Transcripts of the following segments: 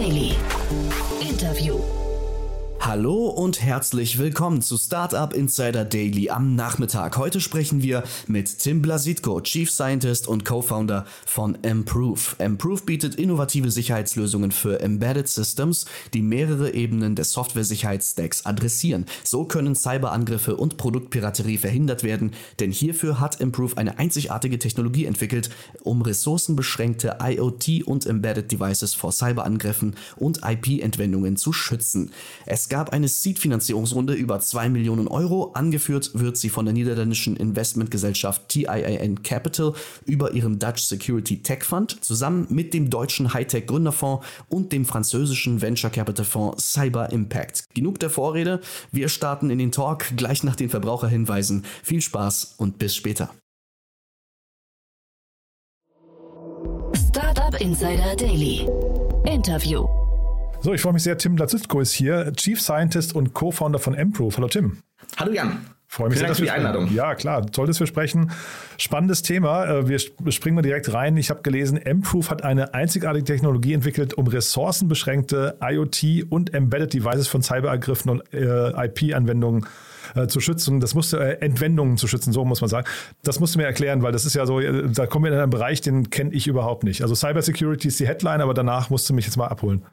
Daily. Hallo und herzlich willkommen zu Startup Insider Daily am Nachmittag. Heute sprechen wir mit Tim Blasitko, Chief Scientist und Co-Founder von Improve. Improve bietet innovative Sicherheitslösungen für Embedded Systems, die mehrere Ebenen des Software-Sicherheitsstacks adressieren. So können Cyberangriffe und Produktpiraterie verhindert werden, denn hierfür hat Improve eine einzigartige Technologie entwickelt, um ressourcenbeschränkte IoT und Embedded Devices vor Cyberangriffen und IP-Entwendungen zu schützen. Es gab eine Seed-Finanzierungsrunde über 2 Millionen Euro. Angeführt wird sie von der niederländischen Investmentgesellschaft TIAN Capital über ihren Dutch Security Tech Fund zusammen mit dem deutschen Hightech Gründerfonds und dem französischen Venture Capital Fonds Cyber Impact. Genug der Vorrede. Wir starten in den Talk gleich nach den Verbraucherhinweisen. Viel Spaß und bis später. Startup Insider Daily. Interview. So, ich freue mich sehr. Tim Lazitko ist hier, Chief Scientist und Co-Founder von Improve. Hallo Tim. Hallo Jan. Freue mich Vielen sehr, Dank für die Einladung. Ja, klar, toll, dass wir sprechen. Spannendes Thema. Äh, wir springen mal direkt rein. Ich habe gelesen, Improve hat eine einzigartige Technologie entwickelt, um ressourcenbeschränkte IoT und Embedded Devices von Cyberangriffen und äh, IP-Anwendungen äh, zu schützen. Das musste äh, Entwendungen zu schützen, so muss man sagen. Das musst du mir erklären, weil das ist ja so, äh, da kommen wir in einen Bereich, den kenne ich überhaupt nicht. Also Cybersecurity ist die Headline, aber danach musst du mich jetzt mal abholen.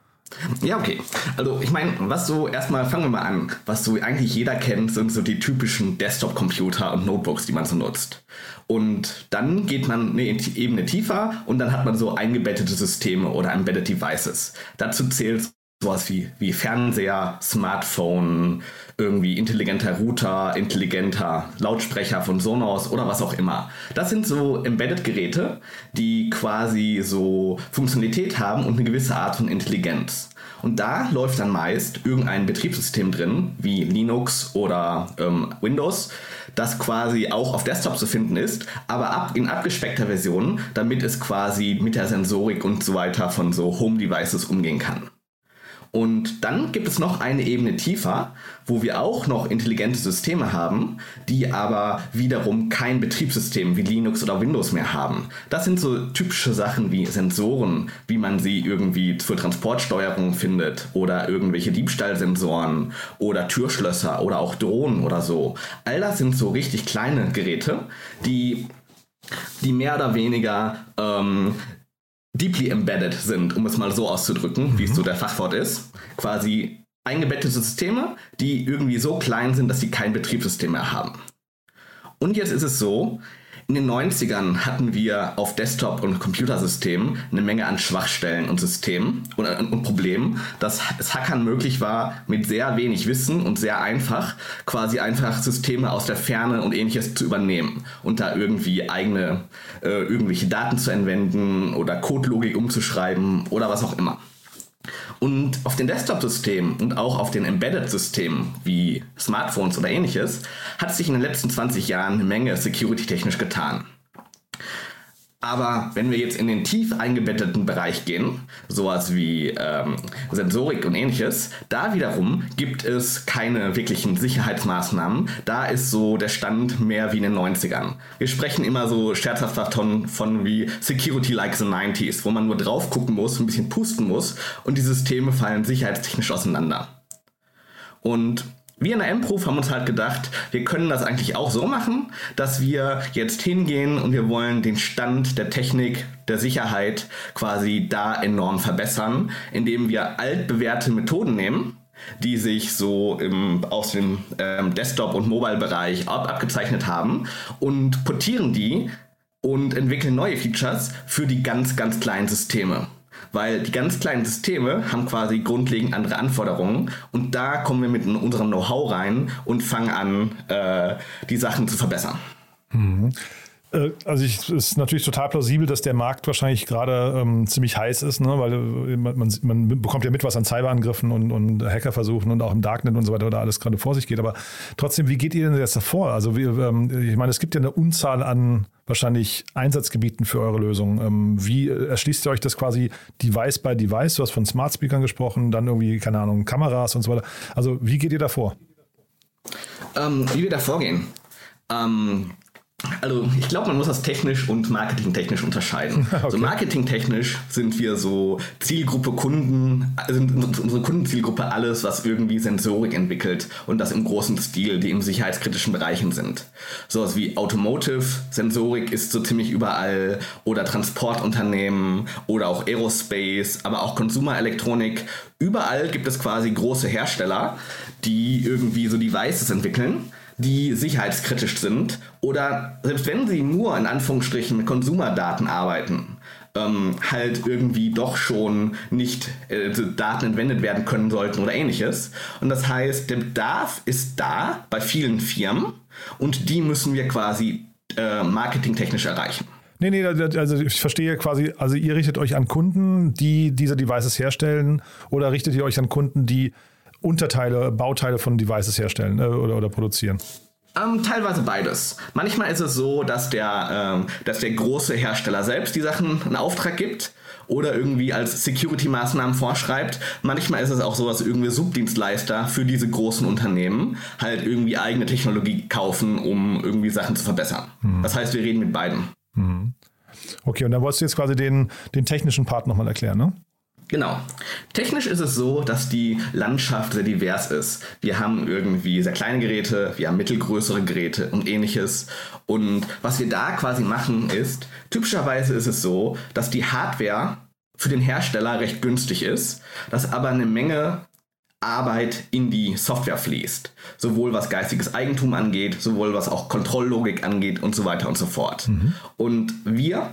Ja, okay. Also ich meine, was so, erstmal fangen wir mal an. Was so eigentlich jeder kennt, sind so die typischen Desktop-Computer und Notebooks, die man so nutzt. Und dann geht man eine Ebene tiefer und dann hat man so eingebettete Systeme oder Embedded Devices. Dazu zählt sowas wie, wie Fernseher, Smartphone, irgendwie intelligenter Router, intelligenter Lautsprecher von Sonos oder was auch immer. Das sind so Embedded-Geräte, die quasi so Funktionalität haben und eine gewisse Art von Intelligenz. Und da läuft dann meist irgendein Betriebssystem drin, wie Linux oder ähm, Windows, das quasi auch auf Desktop zu finden ist, aber ab, in abgespeckter Version, damit es quasi mit der Sensorik und so weiter von so Home-Devices umgehen kann. Und dann gibt es noch eine Ebene tiefer, wo wir auch noch intelligente Systeme haben, die aber wiederum kein Betriebssystem wie Linux oder Windows mehr haben. Das sind so typische Sachen wie Sensoren, wie man sie irgendwie zur Transportsteuerung findet oder irgendwelche Diebstahlsensoren oder Türschlösser oder auch Drohnen oder so. All das sind so richtig kleine Geräte, die die mehr oder weniger ähm, deeply embedded sind, um es mal so auszudrücken, mhm. wie es so der Fachwort ist. Quasi eingebettete Systeme, die irgendwie so klein sind, dass sie kein Betriebssystem mehr haben. Und jetzt ist es so, in den 90ern hatten wir auf Desktop- und Computersystemen eine Menge an Schwachstellen und Systemen und, und, Problemen, dass es Hackern möglich war, mit sehr wenig Wissen und sehr einfach quasi einfach Systeme aus der Ferne und ähnliches zu übernehmen und da irgendwie eigene, äh, irgendwelche Daten zu entwenden oder Codelogik umzuschreiben oder was auch immer. Und auf den Desktop-Systemen und auch auf den Embedded-Systemen wie Smartphones oder ähnliches hat sich in den letzten 20 Jahren eine Menge security-technisch getan. Aber wenn wir jetzt in den tief eingebetteten Bereich gehen, sowas wie ähm, Sensorik und ähnliches, da wiederum gibt es keine wirklichen Sicherheitsmaßnahmen. Da ist so der Stand mehr wie in den 90ern. Wir sprechen immer so scherzhaft davon von wie Security like the 90s, wo man nur drauf gucken muss, ein bisschen pusten muss und die Systeme fallen sicherheitstechnisch auseinander. Und wir in der M-Proof haben uns halt gedacht, wir können das eigentlich auch so machen, dass wir jetzt hingehen und wir wollen den Stand der Technik, der Sicherheit quasi da enorm verbessern, indem wir altbewährte Methoden nehmen, die sich so im, aus dem ähm, Desktop- und Mobile-Bereich ab, abgezeichnet haben und portieren die und entwickeln neue Features für die ganz, ganz kleinen Systeme weil die ganz kleinen Systeme haben quasi grundlegend andere Anforderungen und da kommen wir mit unserem Know-how rein und fangen an, äh, die Sachen zu verbessern. Mhm. Äh, also es ist natürlich total plausibel, dass der Markt wahrscheinlich gerade ähm, ziemlich heiß ist, ne? weil äh, man, man, man, bekommt ja mit, was an Cyberangriffen und, und Hackerversuchen und auch im Darknet und so weiter da alles gerade vor sich geht. Aber trotzdem, wie geht ihr denn jetzt davor? Also wie, ähm, ich meine, es gibt ja eine Unzahl an wahrscheinlich Einsatzgebieten für eure Lösung. Ähm, wie erschließt ihr euch das quasi Device by Device? Du hast von Smart Speakern gesprochen, dann irgendwie, keine Ahnung, Kameras und so weiter. Also wie geht ihr davor? Ähm, wie wir da vorgehen? Ähm, Also ich glaube, man muss das technisch und marketingtechnisch unterscheiden. okay. So marketingtechnisch sind wir so Zielgruppe Kunden, sind unsere Kundenzielgruppe alles, was irgendwie Sensorik entwickelt und das im großen Stil, die im sicherheitskritischen Bereichen sind. Sowas wie Automotive, Sensorik ist so ziemlich überall oder Transportunternehmen oder auch Aerospace, aber auch Konsumerelektronik. Überall gibt es quasi große Hersteller, die irgendwie so Devices entwickeln die sicherheitskritisch sind oder selbst wenn sie nur in Anführungsstrichen mit Konsumerdaten arbeiten, ähm, halt irgendwie doch schon nicht äh, Daten entwendet werden können sollten oder ähnliches. Und das heißt, der Bedarf ist da bei vielen Firmen und die müssen wir quasi äh, marketingtechnisch erreichen. Nee, nee, also ich verstehe quasi, also ihr richtet euch an Kunden, die diese Devices herstellen oder richtet ihr euch an Kunden, die Unterteile, Bauteile von Devices herstellen äh, oder, oder produzieren? Ähm, teilweise beides. Manchmal ist es so, dass der, ähm, dass der große Hersteller selbst die Sachen in Auftrag gibt oder irgendwie als Security-Maßnahmen vorschreibt. Manchmal ist es auch so, dass irgendwie Subdienstleister für diese großen Unternehmen halt irgendwie eigene Technologie kaufen, um irgendwie Sachen zu verbessern. Mhm. Das heißt, wir reden mit beiden. Mhm. Okay, und dann wolltest du jetzt quasi den, den technischen Part nochmal erklären, ne? Genau. Technisch ist es so, dass die Landschaft sehr divers ist. Wir haben irgendwie sehr kleine Geräte, wir haben mittelgrößere Geräte und ähnliches. Und was wir da quasi machen ist, typischerweise ist es so, dass die Hardware für den Hersteller recht günstig ist, dass aber eine Menge Arbeit in die Software fließt. Sowohl was geistiges Eigentum angeht, sowohl was auch Kontrolllogik angeht und so weiter und so fort. Mhm. Und wir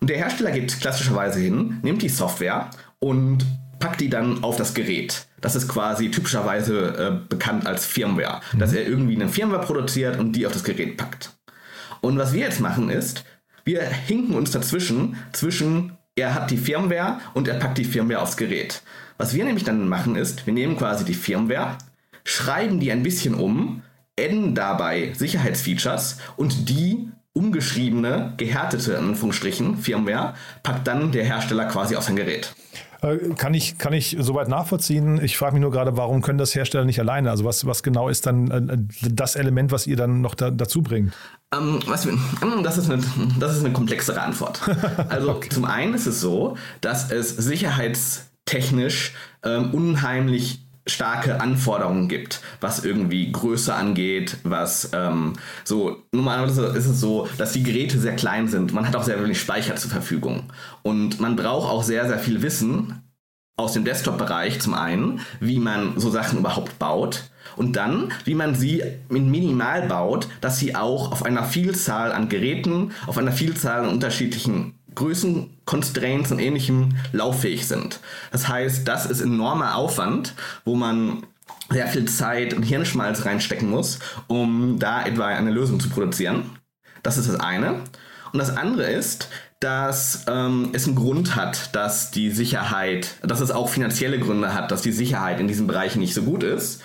und der Hersteller geht klassischerweise hin, nimmt die Software und packt die dann auf das Gerät. Das ist quasi typischerweise äh, bekannt als Firmware, mhm. dass er irgendwie eine Firmware produziert und die auf das Gerät packt. Und was wir jetzt machen ist, wir hinken uns dazwischen, zwischen er hat die Firmware und er packt die Firmware aufs Gerät. Was wir nämlich dann machen ist, wir nehmen quasi die Firmware, schreiben die ein bisschen um, adden dabei Sicherheitsfeatures und die umgeschriebene, gehärtete, in Anführungsstrichen, Firmware packt dann der Hersteller quasi auf sein Gerät. Äh, kann ich, kann ich soweit nachvollziehen. Ich frage mich nur gerade, warum können das Hersteller nicht alleine? Also was, was genau ist dann äh, das Element, was ihr dann noch da, dazu bringt? Ähm, was, hm, das, ist eine, das ist eine komplexere Antwort. Also okay. zum einen ist es so, dass es sicherheitstechnisch ähm, unheimlich starke Anforderungen gibt, was irgendwie Größe angeht, was ähm, so, normalerweise ist es so, dass die Geräte sehr klein sind. Man hat auch sehr wenig Speicher zur Verfügung. Und man braucht auch sehr, sehr viel Wissen aus dem Desktop-Bereich zum einen, wie man so Sachen überhaupt baut und dann, wie man sie in minimal baut, dass sie auch auf einer Vielzahl an Geräten, auf einer Vielzahl an unterschiedlichen Größenconstraints und ähnlichem lauffähig sind. Das heißt, das ist enormer Aufwand, wo man sehr viel Zeit und Hirnschmalz reinstecken muss, um da etwa eine Lösung zu produzieren. Das ist das eine. Und das andere ist, dass ähm, es einen Grund hat, dass die Sicherheit, dass es auch finanzielle Gründe hat, dass die Sicherheit in diesem Bereich nicht so gut ist.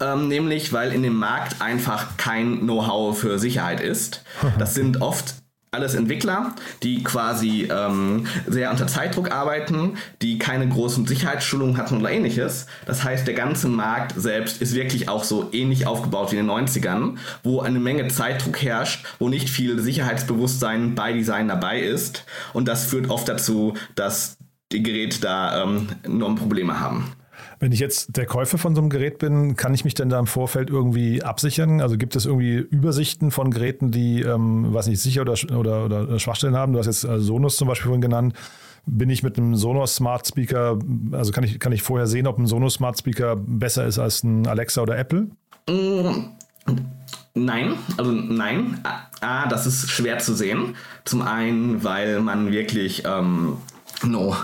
Ähm, nämlich, weil in dem Markt einfach kein Know-how für Sicherheit ist. Das sind oft alles Entwickler, die quasi ähm, sehr unter Zeitdruck arbeiten, die keine großen Sicherheitsschulungen hatten oder ähnliches. Das heißt, der ganze Markt selbst ist wirklich auch so ähnlich aufgebaut wie in den 90ern, wo eine Menge Zeitdruck herrscht, wo nicht viel Sicherheitsbewusstsein bei Design dabei ist. Und das führt oft dazu, dass die Geräte da ähm, enorme Probleme haben. Wenn ich jetzt der Käufer von so einem Gerät bin, kann ich mich denn da im Vorfeld irgendwie absichern? Also gibt es irgendwie Übersichten von Geräten, die, ähm, weiß nicht, sicher oder, oder, oder Schwachstellen haben? Du hast jetzt also Sonos zum Beispiel vorhin genannt. Bin ich mit einem Sonos Smart Speaker, also kann ich, kann ich vorher sehen, ob ein Sonos Smart Speaker besser ist als ein Alexa oder Apple? Nein, also nein. A, das ist schwer zu sehen. Zum einen, weil man wirklich ähm, no,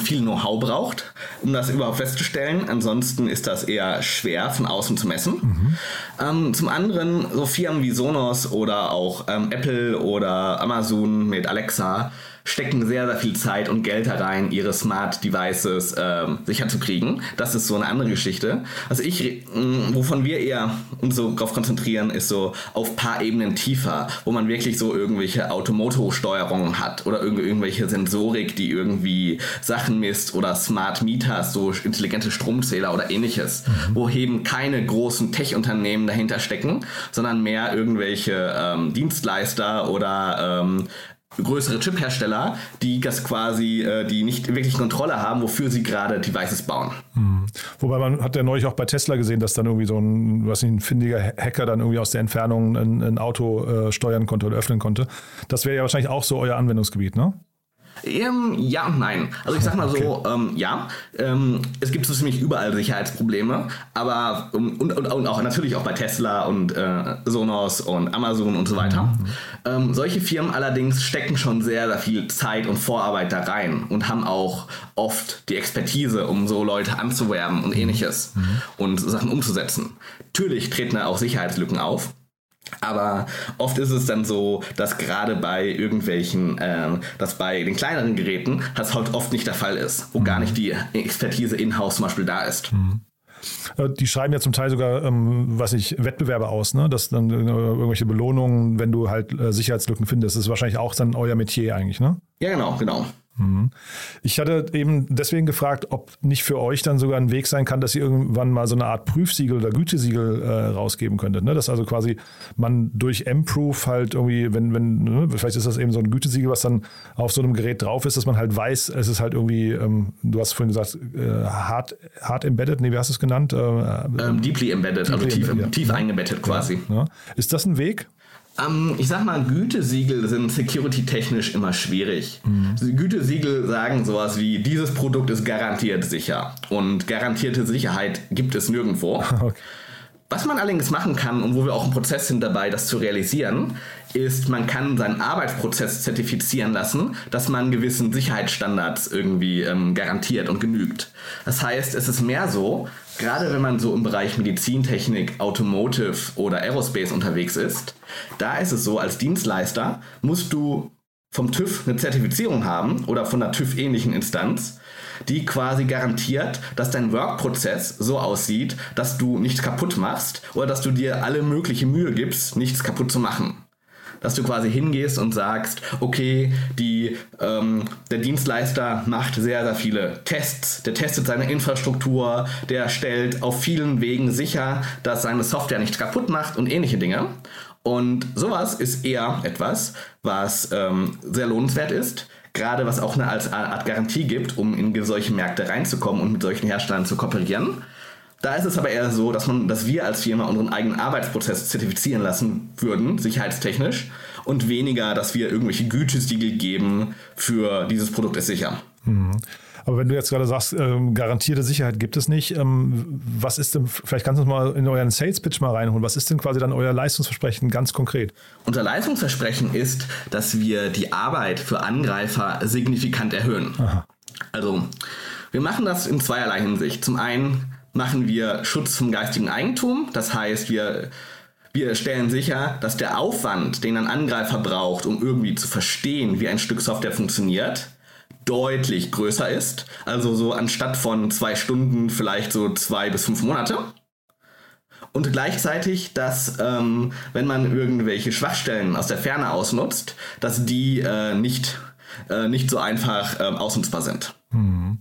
viel Know-how braucht, um das überhaupt festzustellen. Ansonsten ist das eher schwer von außen zu messen. Mhm. Ähm, zum anderen, so Firmen wie Sonos oder auch ähm, Apple oder Amazon mit Alexa stecken sehr, sehr viel Zeit und Geld da rein, ihre Smart Devices ähm, sicher zu kriegen. Das ist so eine andere Geschichte. Also ich, wovon wir eher uns so drauf konzentrieren, ist so auf paar Ebenen tiefer, wo man wirklich so irgendwelche Automoto-Steuerungen hat oder irgendwelche Sensorik, die irgendwie Sachen misst oder Smart Meters, so intelligente Stromzähler oder ähnliches, mhm. wo eben keine großen Tech-Unternehmen dahinter stecken, sondern mehr irgendwelche ähm, Dienstleister oder ähm, größere Chip-Hersteller, die das quasi, äh, die nicht wirklich Kontrolle haben, wofür sie gerade Devices bauen. Mhm. Wobei man hat ja neulich auch bei Tesla gesehen, dass dann irgendwie so ein, was nicht, ein findiger Hacker dann irgendwie aus der Entfernung ein, ein Auto äh, steuern konnte oder öffnen konnte. Das wäre ja wahrscheinlich auch so euer Anwendungsgebiet, ne? Ähm, ja und nein. Also ich sag mal so, okay. ähm, ja, ähm, es gibt so ziemlich überall Sicherheitsprobleme, aber und, und, und auch natürlich auch bei Tesla und äh, Sonos und Amazon und so weiter. Mhm. Ähm, solche Firmen allerdings stecken schon sehr, sehr viel Zeit und Vorarbeit da rein und haben auch oft die Expertise, um so Leute anzuwerben und ähnliches mhm. und Sachen umzusetzen. Natürlich treten da auch Sicherheitslücken auf. Aber oft ist es dann so, dass gerade bei irgendwelchen, äh, dass bei den kleineren Geräten das halt oft nicht der Fall ist, wo mhm. gar nicht die Expertise in-house zum Beispiel da ist. Mhm. Äh, die schreiben ja zum Teil sogar, ähm, was ich, Wettbewerbe aus, ne? dass dann äh, irgendwelche Belohnungen, wenn du halt äh, Sicherheitslücken findest, das ist wahrscheinlich auch dann euer Metier eigentlich, ne? Ja, genau, genau. Mhm. Ich hatte eben deswegen gefragt, ob nicht für euch dann sogar ein Weg sein kann, dass ihr irgendwann mal so eine Art Prüfsiegel oder Gütesiegel äh, rausgeben könntet. Ne? Dass also quasi man durch M-Proof halt irgendwie, wenn, wenn, ne? vielleicht ist das eben so ein Gütesiegel, was dann auf so einem Gerät drauf ist, dass man halt weiß, es ist halt irgendwie, ähm, du hast vorhin gesagt, äh, hard, hard embedded, nee, wie hast du es genannt? Äh, ähm, deeply embedded, also deeply also tief, embedded, tief ja. eingebettet quasi. Ja. Ist das ein Weg? Ähm, ich sag mal, Gütesiegel sind security-technisch immer schwierig. Mhm. Gütesiegel sagen sowas wie, dieses Produkt ist garantiert sicher. Und garantierte Sicherheit gibt es nirgendwo. Okay. Was man allerdings machen kann und wo wir auch im Prozess sind dabei, das zu realisieren, ist, man kann seinen Arbeitsprozess zertifizieren lassen, dass man gewissen Sicherheitsstandards irgendwie ähm, garantiert und genügt. Das heißt, es ist mehr so, gerade wenn man so im Bereich Medizintechnik, Automotive oder Aerospace unterwegs ist, da ist es so, als Dienstleister musst du vom TÜV eine Zertifizierung haben oder von einer TÜV-ähnlichen Instanz, die quasi garantiert, dass dein Workprozess so aussieht, dass du nichts kaputt machst oder dass du dir alle mögliche Mühe gibst, nichts kaputt zu machen dass du quasi hingehst und sagst, okay, die, ähm, der Dienstleister macht sehr, sehr viele Tests, der testet seine Infrastruktur, der stellt auf vielen Wegen sicher, dass seine Software nichts kaputt macht und ähnliche Dinge. Und sowas ist eher etwas, was ähm, sehr lohnenswert ist, gerade was auch eine Art Garantie gibt, um in solche Märkte reinzukommen und mit solchen Herstellern zu kooperieren. Da ist es aber eher so, dass, man, dass wir als Firma unseren eigenen Arbeitsprozess zertifizieren lassen würden, sicherheitstechnisch, und weniger, dass wir irgendwelche Gütesiegel geben für dieses Produkt ist sicher. Mhm. Aber wenn du jetzt gerade sagst, ähm, garantierte Sicherheit gibt es nicht, ähm, was ist denn, vielleicht kannst du uns mal in euren Sales Pitch mal reinholen, was ist denn quasi dann euer Leistungsversprechen ganz konkret? Unser Leistungsversprechen ist, dass wir die Arbeit für Angreifer signifikant erhöhen. Aha. Also, wir machen das in zweierlei Hinsicht. Zum einen machen wir Schutz vom geistigen Eigentum. Das heißt, wir, wir stellen sicher, dass der Aufwand, den ein Angreifer braucht, um irgendwie zu verstehen, wie ein Stück Software funktioniert, deutlich größer ist. Also so anstatt von zwei Stunden vielleicht so zwei bis fünf Monate. Und gleichzeitig, dass ähm, wenn man irgendwelche Schwachstellen aus der Ferne ausnutzt, dass die äh, nicht, äh, nicht so einfach äh, ausnutzbar sind. Hm.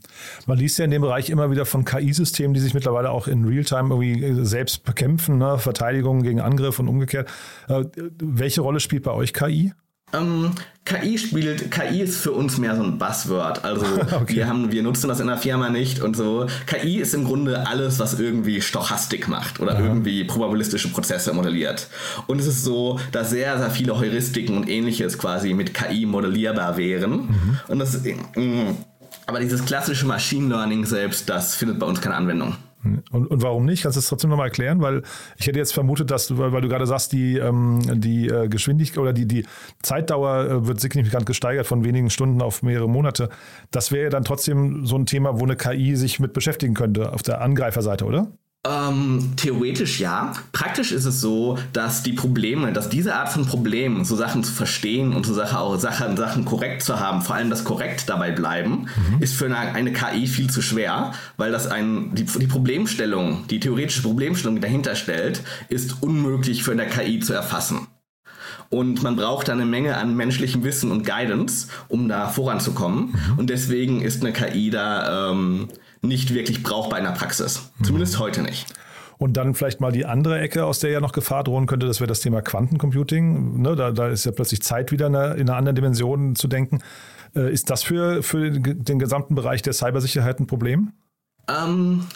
Man liest ja in dem Bereich immer wieder von KI-Systemen, die sich mittlerweile auch in Realtime irgendwie äh, selbst bekämpfen, ne? Verteidigung gegen Angriff und umgekehrt. Äh, welche Rolle spielt bei euch KI? Ähm, KI spielt, KI ist für uns mehr so ein Buzzword. Also okay. wir haben, wir nutzen das in der Firma nicht und so. KI ist im Grunde alles, was irgendwie Stochastik macht oder ja. irgendwie probabilistische Prozesse modelliert. Und es ist so, dass sehr, sehr viele Heuristiken und ähnliches quasi mit KI modellierbar wären. Mhm. Und das ist, mm, aber dieses klassische Machine Learning selbst, das findet bei uns keine Anwendung. Und, und warum nicht? Kannst du das trotzdem nochmal erklären? Weil ich hätte jetzt vermutet, dass du, weil, weil du gerade sagst, die, ähm, die äh, Geschwindigkeit oder die, die Zeitdauer äh, wird signifikant gesteigert von wenigen Stunden auf mehrere Monate. Das wäre ja dann trotzdem so ein Thema, wo eine KI sich mit beschäftigen könnte auf der Angreiferseite, oder? Ähm, theoretisch ja. Praktisch ist es so, dass die Probleme, dass diese Art von Problemen, so Sachen zu verstehen und so Sache auch Sachen, Sachen korrekt zu haben, vor allem das korrekt dabei bleiben, mhm. ist für eine, eine, KI viel zu schwer, weil das ein, die, die Problemstellung, die theoretische Problemstellung, die dahinter stellt, ist unmöglich für eine KI zu erfassen. Und man braucht eine Menge an menschlichem Wissen und Guidance, um da voranzukommen. Mhm. Und deswegen ist eine KI da ähm, nicht wirklich brauchbar in der Praxis. Mhm. Zumindest heute nicht. Und dann vielleicht mal die andere Ecke, aus der ja noch Gefahr drohen könnte, das wäre das Thema Quantencomputing. Ne, da, da, ist ja plötzlich Zeit wieder in einer, in einer anderen Dimension zu denken. Äh, ist das für, für den gesamten Bereich der Cybersicherheit ein Problem? Ähm,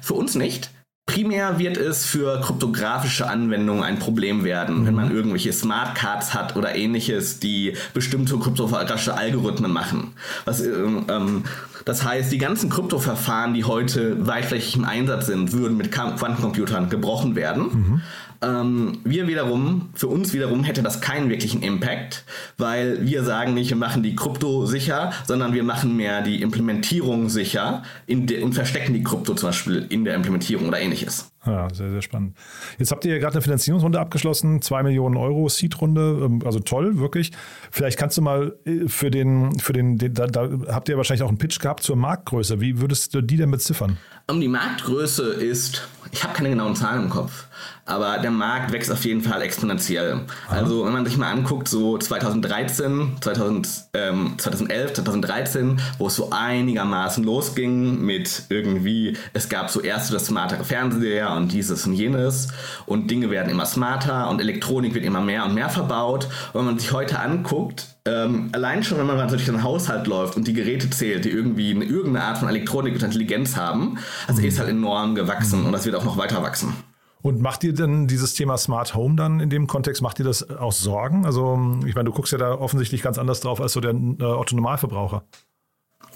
für uns nicht. Primär wird es für kryptografische Anwendungen ein Problem werden, mhm. wenn man irgendwelche Smartcards hat oder ähnliches, die bestimmte kryptografische Algorithmen machen. Was, ähm, ähm, das heißt, die ganzen Kryptoverfahren, die heute weitflächig im Einsatz sind, würden mit Quantencomputern gebrochen werden. Mhm. Ähm, wir wiederum, für uns wiederum hätte das keinen wirklichen Impact, weil wir sagen nicht, wir machen die Krypto sicher, sondern wir machen mehr die Implementierung sicher und verstecken die Krypto zum Beispiel in der Implementierung oder ähnliches. Ja, sehr, sehr spannend. Jetzt habt ihr ja gerade eine Finanzierungsrunde abgeschlossen, 2 Millionen Euro Seed-Runde, ähm, also toll, wirklich. Vielleicht kannst du mal äh, für den, für den, da, da habt ihr wahrscheinlich auch einen Pitch gehabt zur Marktgröße. Wie würdest du die denn beziffern? Um, die Marktgröße ist, ich habe keine genauen Zahlen im Kopf, aber der Markt wächst auf jeden Fall exponentiell. Aha. Also wenn man sich mal anguckt, so 2013, 2000, ähm, 2011, 2013, wo es so einigermaßen losging mit irgendwie, es gab so erste das smartere Fernseher und dieses und jenes und Dinge werden immer smarter und Elektronik wird immer mehr und mehr verbaut. Und wenn man sich heute anguckt, ähm, allein schon, wenn man durch den Haushalt läuft und die Geräte zählt, die irgendwie eine, irgendeine Art von Elektronik und Intelligenz haben, also mhm. ist halt enorm gewachsen mhm. und das wird auch noch weiter wachsen. Und macht ihr denn dieses Thema Smart Home dann in dem Kontext, macht ihr das aus Sorgen? Also, ich meine, du guckst ja da offensichtlich ganz anders drauf als so der äh, Otto Normalverbraucher.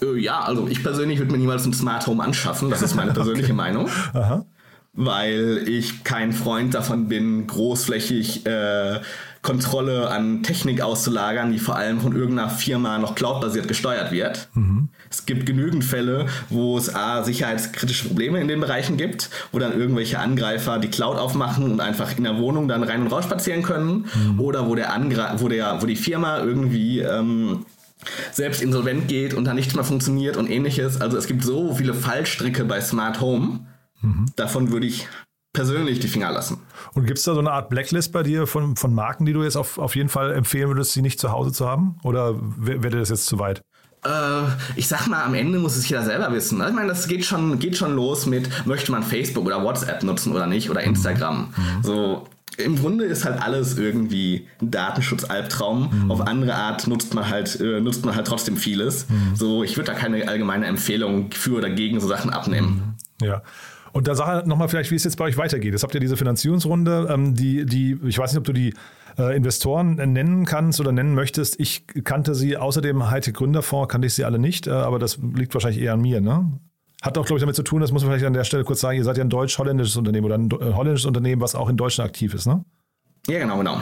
Äh, ja, also ich persönlich würde mir niemals ein Smart Home anschaffen, das ist meine persönliche okay. Meinung. Aha. Weil ich kein Freund davon bin, großflächig äh, Kontrolle an Technik auszulagern, die vor allem von irgendeiner Firma noch cloudbasiert gesteuert wird. Mhm. Es gibt genügend Fälle, wo es A, sicherheitskritische Probleme in den Bereichen gibt, wo dann irgendwelche Angreifer die Cloud aufmachen und einfach in der Wohnung dann rein und raus spazieren können. Mhm. Oder wo der Angre wo der, wo die Firma irgendwie ähm, selbst insolvent geht und dann nichts mehr funktioniert und ähnliches. Also es gibt so viele Fallstricke bei Smart Home. Mhm. Davon würde ich persönlich die Finger lassen. Und gibt es da so eine Art Blacklist bei dir von, von Marken, die du jetzt auf, auf jeden Fall empfehlen würdest, sie nicht zu Hause zu haben? Oder wäre das jetzt zu weit? Äh, ich sag mal, am Ende muss es jeder selber wissen. Ich meine, das geht schon, geht schon los mit, möchte man Facebook oder WhatsApp nutzen oder nicht oder mhm. Instagram. Mhm. So, im Grunde ist halt alles irgendwie ein Datenschutzalbtraum. Mhm. Auf andere Art nutzt man halt, äh, nutzt man halt trotzdem vieles. Mhm. So, ich würde da keine allgemeine Empfehlung für oder gegen so Sachen abnehmen. Ja. Und da sag nochmal vielleicht, wie es jetzt bei euch weitergeht. Jetzt habt ihr diese Finanzierungsrunde, ähm, die, die, ich weiß nicht, ob du die äh, Investoren nennen kannst oder nennen möchtest. Ich kannte sie, außer dem Hightech Gründerfonds kannte ich sie alle nicht, äh, aber das liegt wahrscheinlich eher an mir, ne? Hat auch, glaube ich, damit zu tun, das muss man vielleicht an der Stelle kurz sagen, ihr seid ja ein deutsch-holländisches Unternehmen oder ein äh, holländisches Unternehmen, was auch in Deutschland aktiv ist, ne? Ja, genau, genau.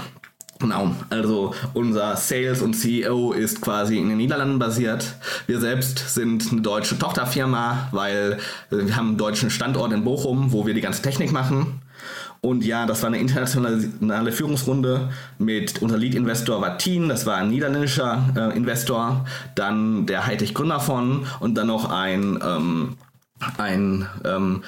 Genau, also unser Sales und CEO ist quasi in den Niederlanden basiert. Wir selbst sind eine deutsche Tochterfirma, weil wir haben einen deutschen Standort in Bochum, wo wir die ganze Technik machen. Und ja, das war eine internationale Führungsrunde mit unser Lead-Investor war Teen, das war ein niederländischer äh, Investor, dann der Hightech Gründerfonds und dann noch ein, ähm, ein ähm,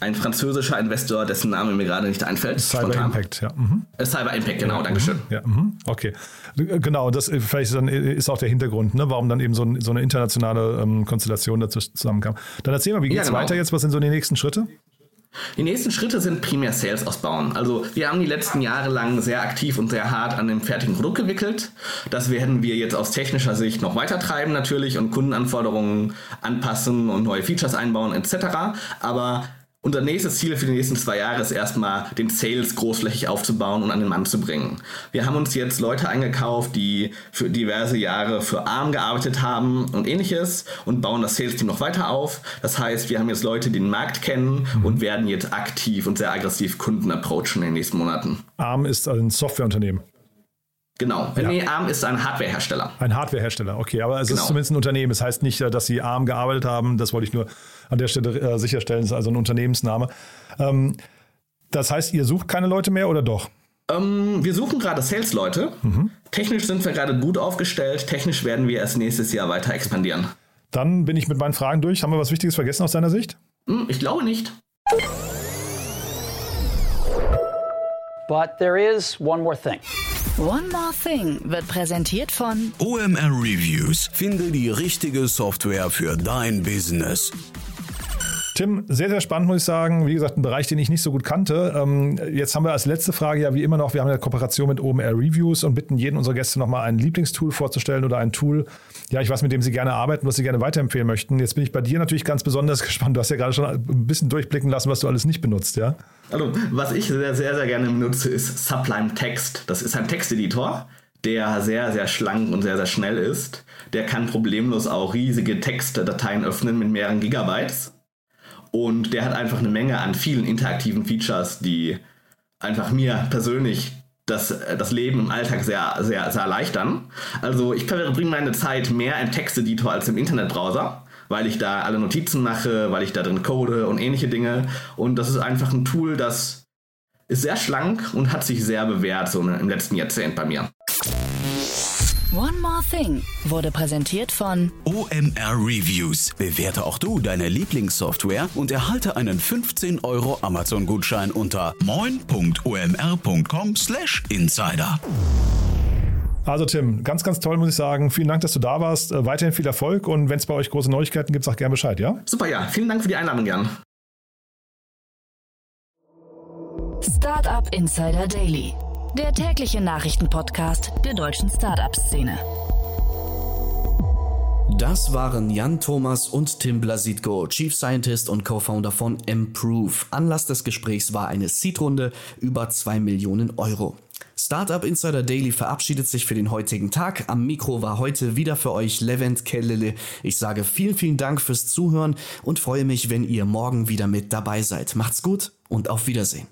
ein französischer Investor, dessen Name mir gerade nicht einfällt. Cyber spontan. Impact, ja. Mhm. Äh, Cyber Impact, genau, ja, Dankeschön. Mhm. Ja, mhm. okay. Genau, das äh, vielleicht dann äh, ist auch der Hintergrund, ne, warum dann eben so, ein, so eine internationale ähm, Konstellation dazu zusammenkam. Dann erzähl mal, wie geht es ja, genau. weiter jetzt? Was sind so die nächsten Schritte? Die nächsten Schritte sind primär Sales ausbauen. Also wir haben die letzten Jahre lang sehr aktiv und sehr hart an dem fertigen Produkt gewickelt. Das werden wir jetzt aus technischer Sicht noch weiter treiben natürlich und Kundenanforderungen anpassen und neue Features einbauen etc. Aber unser nächstes Ziel für die nächsten zwei Jahre ist erstmal, den Sales großflächig aufzubauen und an den Mann zu bringen. Wir haben uns jetzt Leute eingekauft, die für diverse Jahre für ARM gearbeitet haben und ähnliches und bauen das Sales-Team noch weiter auf. Das heißt, wir haben jetzt Leute, die den Markt kennen und werden jetzt aktiv und sehr aggressiv Kunden approachen in den nächsten Monaten. ARM ist ein Softwareunternehmen. Genau. Ja. Nee, ARM ist ein Hardwarehersteller. Ein Hardwarehersteller, okay. Aber es genau. ist zumindest ein Unternehmen. Das heißt nicht, dass sie ARM gearbeitet haben. Das wollte ich nur an der Stelle äh, sicherstellen. Das ist also ein Unternehmensname. Ähm, das heißt, ihr sucht keine Leute mehr oder doch? Ähm, wir suchen gerade Sales-Leute. Mhm. Technisch sind wir gerade gut aufgestellt. Technisch werden wir erst nächstes Jahr weiter expandieren. Dann bin ich mit meinen Fragen durch. Haben wir was Wichtiges vergessen aus deiner Sicht? Hm, ich glaube nicht. But there is one more thing. One More Thing wird präsentiert von OMR Reviews. Finde die richtige Software für dein Business. Tim, sehr, sehr spannend, muss ich sagen. Wie gesagt, ein Bereich, den ich nicht so gut kannte. Ähm, jetzt haben wir als letzte Frage ja wie immer noch, wir haben eine Kooperation mit OMR Reviews und bitten jeden unserer Gäste nochmal ein Lieblingstool vorzustellen oder ein Tool, ja, ich weiß, mit dem sie gerne arbeiten, was sie gerne weiterempfehlen möchten. Jetzt bin ich bei dir natürlich ganz besonders gespannt. Du hast ja gerade schon ein bisschen durchblicken lassen, was du alles nicht benutzt, ja? Also, was ich sehr, sehr, sehr gerne benutze, ist Sublime Text. Das ist ein Texteditor der sehr, sehr schlank und sehr, sehr schnell ist. Der kann problemlos auch riesige Textdateien öffnen mit mehreren Gigabytes. Und der hat einfach eine Menge an vielen interaktiven Features, die einfach mir persönlich das, das Leben im Alltag sehr, sehr, sehr erleichtern. Also ich verbringe meine Zeit mehr im Texteditor als im Internetbrowser, weil ich da alle Notizen mache, weil ich da drin code und ähnliche Dinge. Und das ist einfach ein Tool, das ist sehr schlank und hat sich sehr bewährt so im letzten Jahrzehnt bei mir. One More Thing wurde präsentiert von OMR Reviews. Bewerte auch du deine Lieblingssoftware und erhalte einen 15 Euro Amazon-Gutschein unter moin.omr.com/insider. Also Tim, ganz, ganz toll, muss ich sagen. Vielen Dank, dass du da warst. Äh, weiterhin viel Erfolg und wenn es bei euch große Neuigkeiten gibt, sag gerne Bescheid, ja? Super, ja. Vielen Dank für die Einladung, Jan. Startup Insider Daily der tägliche Nachrichtenpodcast der deutschen Startup-Szene. Das waren Jan Thomas und Tim Blasitko, Chief Scientist und Co-Founder von Improve. Anlass des Gesprächs war eine Seed-Runde über 2 Millionen Euro. Startup Insider Daily verabschiedet sich für den heutigen Tag. Am Mikro war heute wieder für euch Levent Kellele. Ich sage vielen, vielen Dank fürs Zuhören und freue mich, wenn ihr morgen wieder mit dabei seid. Macht's gut und auf Wiedersehen.